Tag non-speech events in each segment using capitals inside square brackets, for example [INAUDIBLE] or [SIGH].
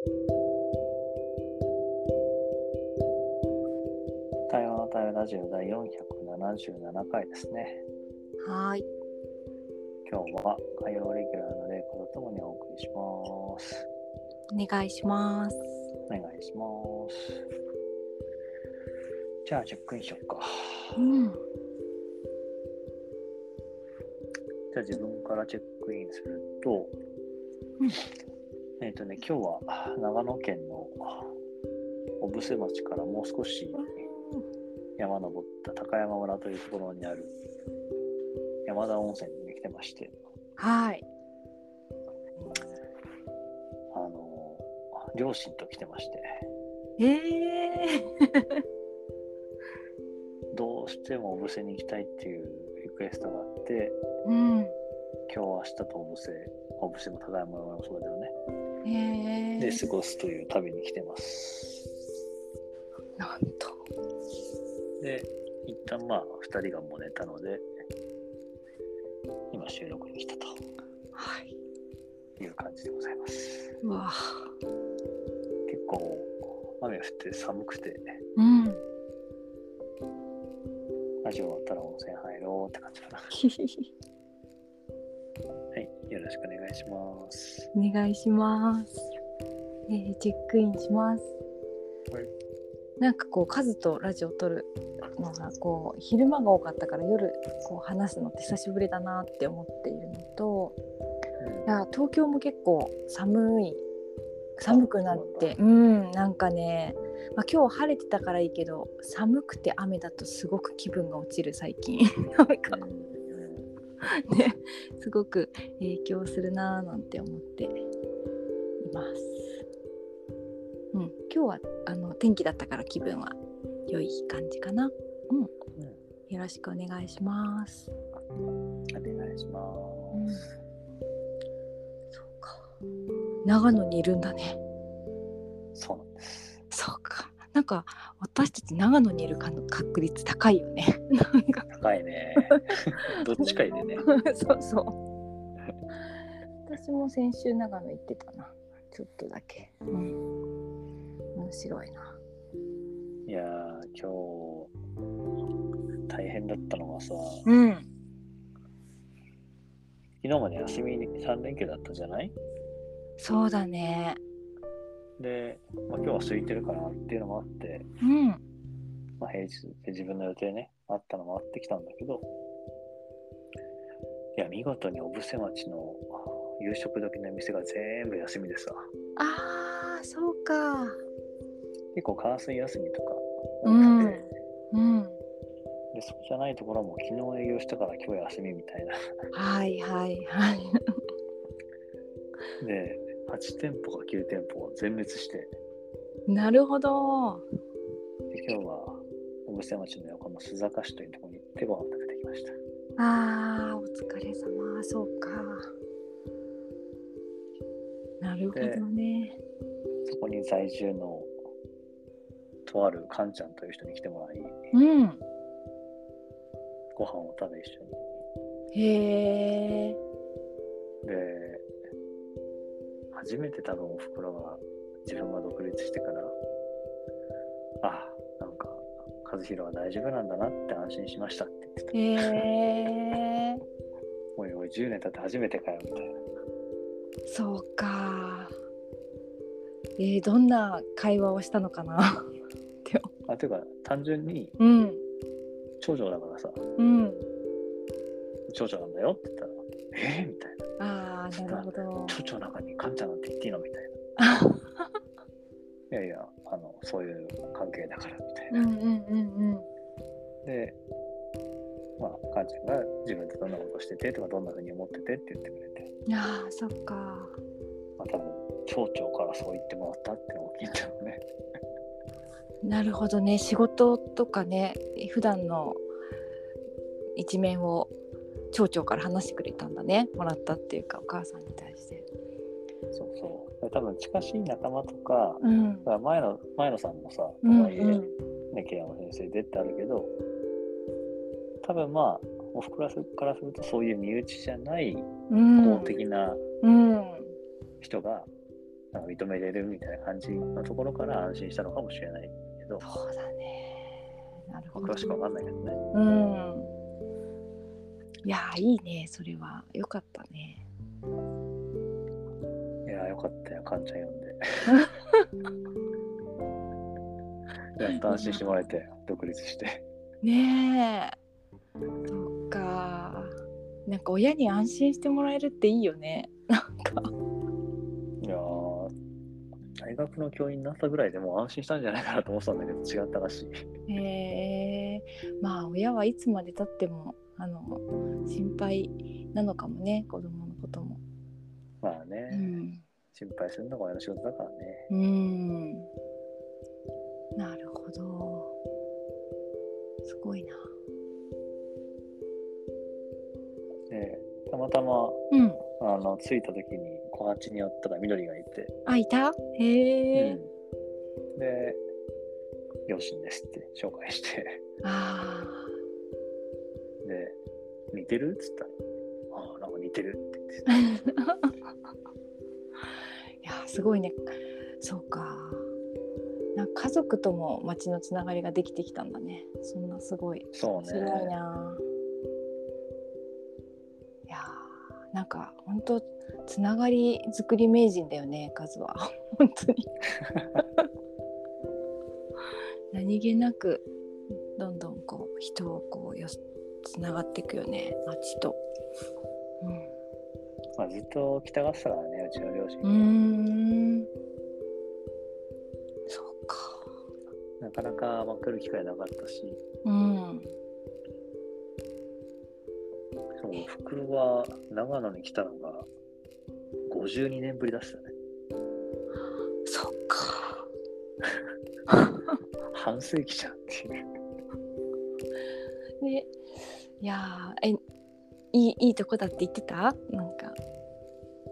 台湾の台湾ラジオ第477回ですね。はーい。今日は火曜レギュラーのレイコとともにお送りします。お願いします。お願いします。じゃあ、チェックインしよっか。うん。じゃあ、自分からチェックインすると、うんえっ、とね、今日は長野県の小布施町からもう少し山登った高山村というところにある山田温泉に来てまして、はい。あの、両親と来てまして、ええ [LAUGHS] どうしても小布施に行きたいっていうリクエストがあって、うん。今日明日と小布施、小布施も高山村もそうだよね。ええで、過ごすという旅に来てます。なんと。で、一旦まあ、二人がもう寝たので、今収録に来たはい。という感じでございます。うわ。結構、雨降って寒くて、うん。ラジオ終わったら温泉入ろうって感じかな。[LAUGHS] はい、よろしくお願いします。お願いします。えー、チェックインします。はいなんかこうカズとラジオを撮るのがこう昼間が多かったから夜こう話すのって久しぶりだなって思っているのといや東京も結構寒い寒くなってうんなんかね、まあ、今日晴れてたからいいけど寒くて雨だとすごく気分が落ちる最近 [LAUGHS] なんかうん [LAUGHS] ねすごく影響するなーなんて思っています。うん、今日はあの天気だったから気分は良い感じかな。うん、うんよろしくお願いします。お願いします。そうか。長野にいるんだね。そうなんです。そうか。なんか私たち長野にいるかの確率高いよね。[LAUGHS] なんか高いね。[LAUGHS] どっちかいでね。そうそう。私も先週長野行ってたな。ちょっとだけ。うん。面白いな。いやー、今日、大変だったのがさ、うん。昨日まで休み3連休だったじゃない？そうだね。で、まあ、今日は空いてるかなっていうのもあって、うん。まあ、平日で自分の予定ね、あったのもあってきたんだけど、いや、見事に小布施町の夕食時の店が全部休みでさ、ああ、そうか。結構火水休みとか多うんくて、うん。で、そうじゃないところも昨日営業したから今日休みみたいな。はいはいはい。で、8店舗か9店舗全滅して、なるほど。で今日は小布施町の横の須坂市というところに行ってご飯食べてきました。ああ、お疲れ様。そうか。なるほどね。そこに在住のとあるカンちゃんという人に来てもらい、うん。ご飯を食べ一緒へえ。に。で、初めて多分おふくろが自分が独立してから、あ、なんか、和弘は大丈夫なんだなって安心しましたって言ってた。へえ。おいおい、10年経って初めてかよみたいな。そうか。えー、どんな会話をしたのかな？あ、というか、単純にうん。長女だからさ、うん。長女なんだよって言ったら、えー、な。るほど。長女の中にカンちゃんなんて言っていいのみたいな。[LAUGHS] いやいや、あの、そういう関係だからみたいな。うんうんうんで、まあ、カンちゃんが自分でどんなことしててとか、どんなふうに思っててって言ってくれて、うん。ああ、そっか。まあ、多分、町長からそう言ってもらったってのも聞いたのね。[LAUGHS] なるほどね。仕事とかね、普段の一面を町長から話してくれたんだね。もらったっていうか、お母さんに対して。そうそう。で多分、近しい仲間とか、うん前の、前野さんもさ、とうんはいえ、うんね、ケアの先生でってあるけど、多分まあ、おふくらからするとそういう身内じゃないうん公的なうん人がなんか認めれるみたいな感じのところから安心したのかもしれないけど、そうだねなるほど詳しくわかんないけどね。うんいやーいいねそれは。よかったね。いやーよかったよ、かんちゃん読んで。やっと安心してもらえて、独立して。ねえ。そっか。なんか親に安心してもらえるっていいよね。なんか。いやー大学の教員になったぐらいでもう安心したんじゃないかなと思ってたんだけど、違ったらしい。へえ。まあ親はいつまでたってもあの心配なのかもね子供のことも。まあね、うん、心配するのが親の仕事だからね。うん、なるほど。すごいな。で、たまたま、うん、あの、着いた時に、小八に寄ったら緑がいて、あいた？へえ、うん。で、両親ですって紹介して、あで、似てる？っつったら、ああ、なんか似てるって言ってあ [LAUGHS] いやすごいね。そうか。な家族とも町のつながりができてきたんだね。そんなすごい。そうすごいね。な。いやーなんか本当つながり作り名人だよねカズは。[LAUGHS] 本当に。[LAUGHS] 何気なくどんどんこう人をこうよつながっていくよね町と。まあ、ずっと来たがってたからね、うちの両親。うん。そうか。なかなか、まあ、来る機会なかったし、うん。そう、おふくろは長野に来たのが52年ぶりだしたね。そっか。[LAUGHS] 半世紀じゃんっていう。でいやーえいいいいとこだって言ってた？なんか。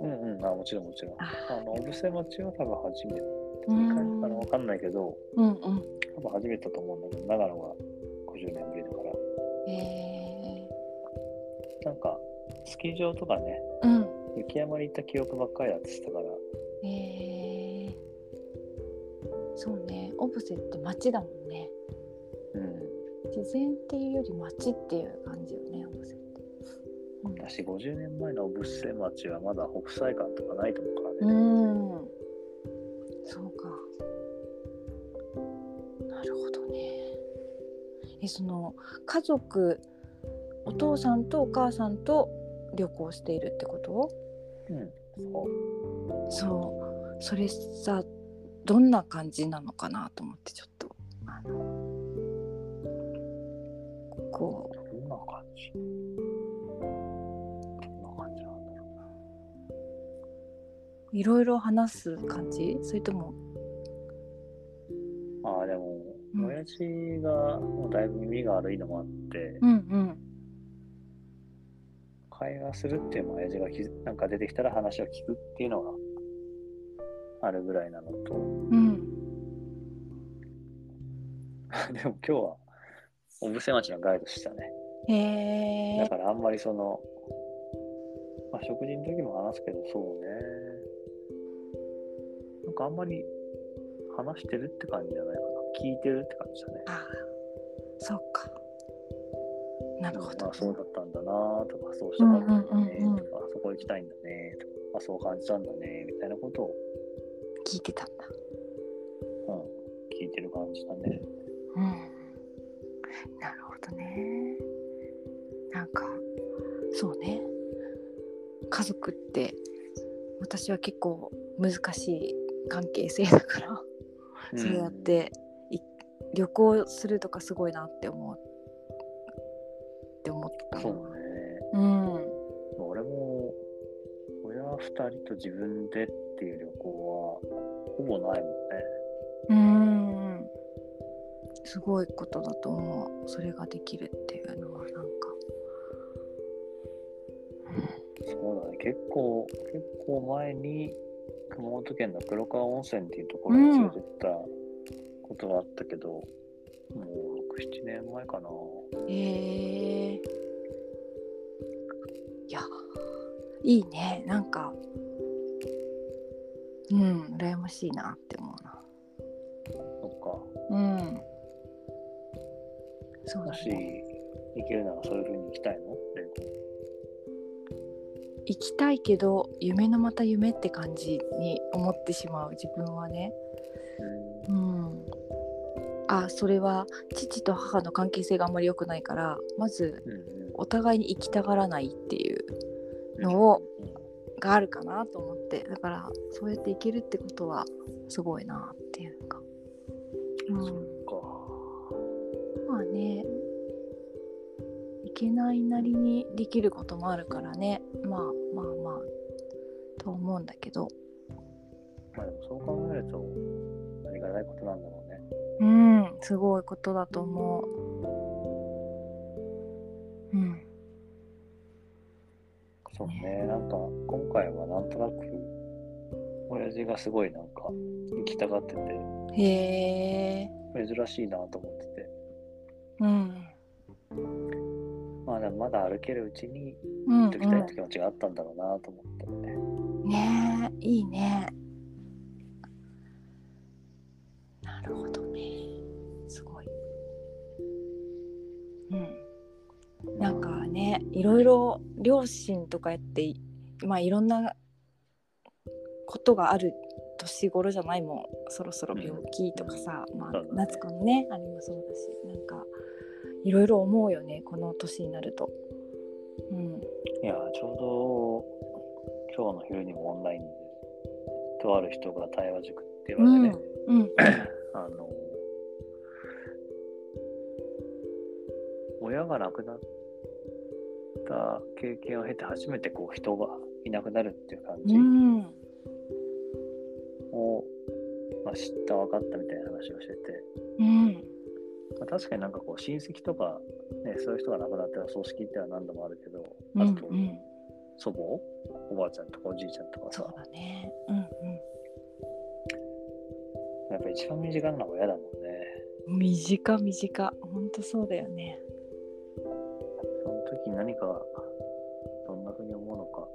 うんうん、あもちろんもちろん。あ。あの、小布施町は多分初めて、うん。2回目かなわかんないけど、うんうん。多分初めてだと思うんだけど、長野が50年ぶりだから、えなんか、スキー場とかね、ー、うん。雪山に行った記憶ばっかりだってたから、えー、そうね。オブセって町だもんね然っていうより町っていう感じよねオブセって。私、50年前の小布施町はまだ北斎館とかないと思うからうね。ん。そうか。なるほどね。えその家族お父さんとお母さんと旅行しているってこと？うん。そう。そう。それさどんな感じなのかなと思ってちょっと。あのこどんな感じ？どんな感じなんだろういろいろ話す感じ？それとも。う。ああ、でも、うん。親父がもうだいぶ耳が悪いのもあって、うんうん。会話するっていうのも親父がきなんか出てきたら話を聞くっていうのがあるぐらいなのと、うん。[LAUGHS] でも今日は小布施町のガイドしたね。へえだからあんまりその、まあ、食事の時も話すけど、そうね。なんかあんまり話してるって感じじゃないかな。聞いてるって感じだね。ああそっかなるほど、まあそうだったんだなとか、そうしたかったんだねうんうんうんうんとか、あそこ行きたいんだねとか、あそう感じたんだねみたいなことを、聞いてたんだうん、聞いてる感じだね。うんなるほどね。なんかそうね。家族って私は結構難しい関係性だから、そうやってい旅行するとかすごいなって思うって思った。そうね。うん。俺も、親二人と自分でっていう旅行は、ほぼないもんすごいことだと思う。それができるっていうのはなんか。そうだね。結構、結構前に、熊本県の黒川温泉っていうところに連れてったことがあったけど、もう6、7年前かな。へえ。いやいいね。なんかうん羨ましいなって思うな。そっか。うんそうだもしね行けるならそういう風に行きたいの？行きたいけど夢のまた夢って感じに思ってしまう自分はね。うん。あそれは父と母の関係性があんまり良くないからまずお互いに行きたがらないっていううん。のをがあるかなと思って。だからそうやって行けるってことはすごいなっていうか、うん。まあね行けないなりにできることもあるからね。まあまあまあと思うんだけど。まあでもそう考えると、ありがたいことなんだろうね。うんすごいことだと思う。うん。そうね、なんか今回はなんとなく、親父がすごいなんか行きたがってて、へえ珍しいなと思ってて、うん。まあでもまだ歩けるうちにうん、行っときたいって気持ちがあったんだろうなと思ってね。うん、ねえいいね。なるほどね。すごい。うん。なんかねいろいろ両親とかやってまあいろんなことがある年頃じゃないもん。そろそろ病気とかさ、まあそうだね。夏子のねあれもそうだしなんかいろいろ思うよねこの年になると。うん。いや、ちょうど今日の昼にもオンラインで、とある人が対話塾っていううんのでね、うん。[CLEARS THROAT] あの、親が亡くなった経験を経て初めてこう人がいなくなるっていう感じうん。を、まあ、知った分かったみたいな話をしてて、うん。まあ、確かになんかこう親戚とか、ね、そういう人が亡くなったら葬式っては何度もあるけど、うんあと祖母？おばあちゃんとかおじいちゃんとかさ。そうだね。うんやっぱ一番身近なのは親だもんね。うん短短ほんとそうだよね。その時に何かどんな風に思うのか。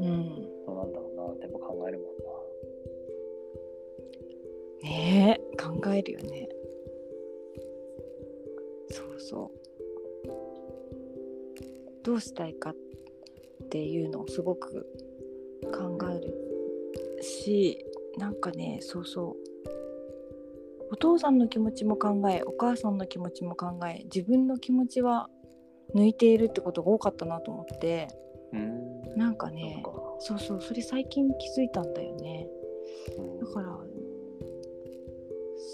うん。どうなんだろうなってやっぱ考えるもんな。ねえ考えるよねそう。どうしたいかっていうのをすごく考えるしなんかねそうそう。お父さんの気持ちも考えお母さんの気持ちも考え自分の気持ちは抜いているってことが多かったなと思ってうん。なんかねそうか。そうそれ最近気づいたんだよね。うんだから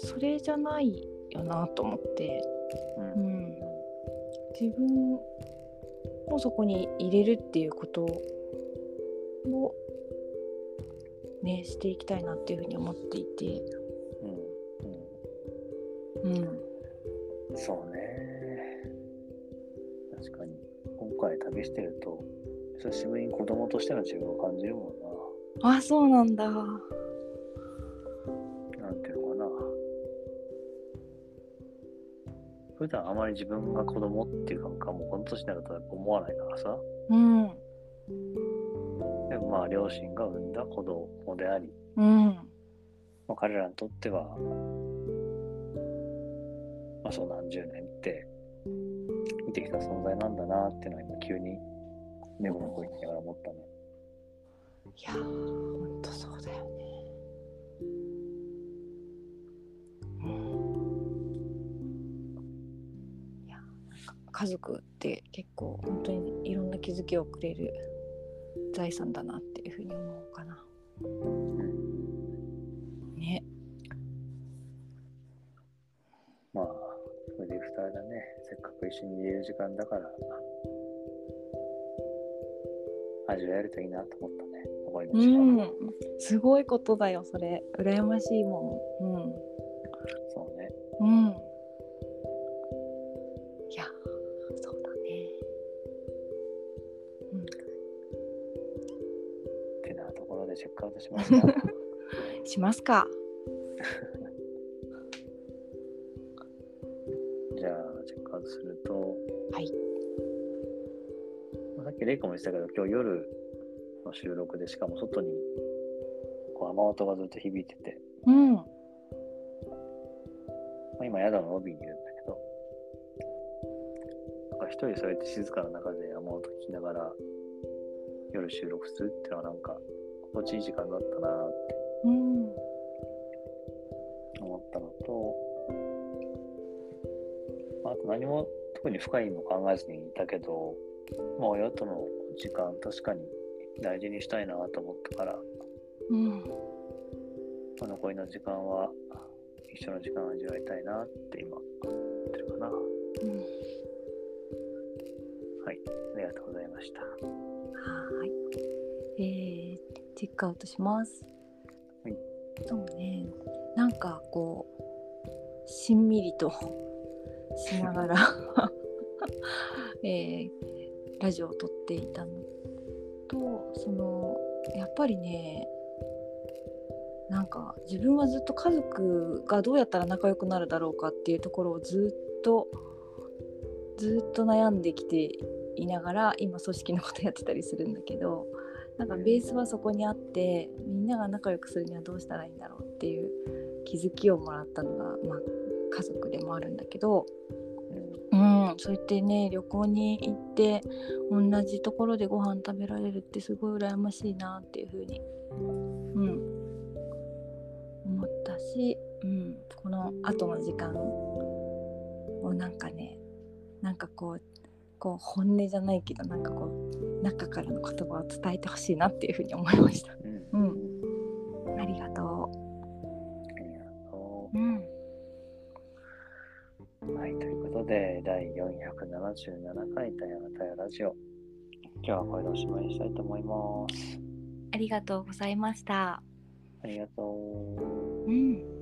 それじゃないよなと思って、ううんん、自分をそこに入れるっていうことをねしていきたいなっていうふうに思っていて、うん。うん、うん。そうね。確かに。今回旅してると久しぶりに子供としての自分を感じるもんあそうなんだ普段あまり自分が子供っていう感覚はもうこの年になると思わないからさ。うん。でもまあ両親が産んだ子供であり、うん。まあ、彼らにとってはまあそう何十年って見てきた存在なんだなっていうのは今急にメモの声聞きながら思ったね。いやーほんとそうだよね家族って結構本当にいろんな気づきをくれる財産だなっていうふうに思うかな。ね。まあそれで二人だね。せっかく一緒にいれる時間だから味わえるといいなと思ったね。残りのう時間、ん。すごいことだよそれ。羨ましいもん。そうね。うんしますか [LAUGHS] しますか。[LAUGHS] じゃあチェックアウトすると。はい。まあさっきレイコも言ってたけど今日夜の収録でしかも外に雨音がずっと響いてて、うん。まあ、今宿のロビーにいるんだけど、なんか一人そうやって静かな中で雨音聞きながら夜収録するっていうのはなんか心地いい時間だったなってうん思ったのと、まああと何も特に深い意味も考えずにいたけど、まあ親との時間確かに大事にしたいなと思ったから、うんまあ残りの時間は一緒の時間を味わいたいなって今思ってるかな。うんはい、ありがとうございました。はーい。えー、チェックアウトします。はい。そうね。なんかこうしんみりと [LAUGHS] しながら、[LAUGHS] えーラジオを撮っていたのと、そのやっぱりね。なんか自分はずっと家族がどうやったら仲良くなるだろうかっていうところをずっとずっと悩んできていながら今組織のことやってたりするんだけどなんかベースはそこにあってみんなが仲良くするにはどうしたらいいんだろうっていう気づきをもらったのが、まあ、家族でもあるんだけど、うん、そうやってね旅行に行って同じところでご飯食べられるってすごい羨ましいなっていうふうに、うん、思ったし、うん、この後の時間をなんかねなんかこうこう本音じゃないけどなんかこう中からの言葉を伝えてほしいなっていうふうに思いました。うん。うんありがとありがとう。うん、う。はい、ということで、第477回たやなたやラジオ。今日はこれでおしまいにしたいと思います。ありがとうございました。ありがとう。うん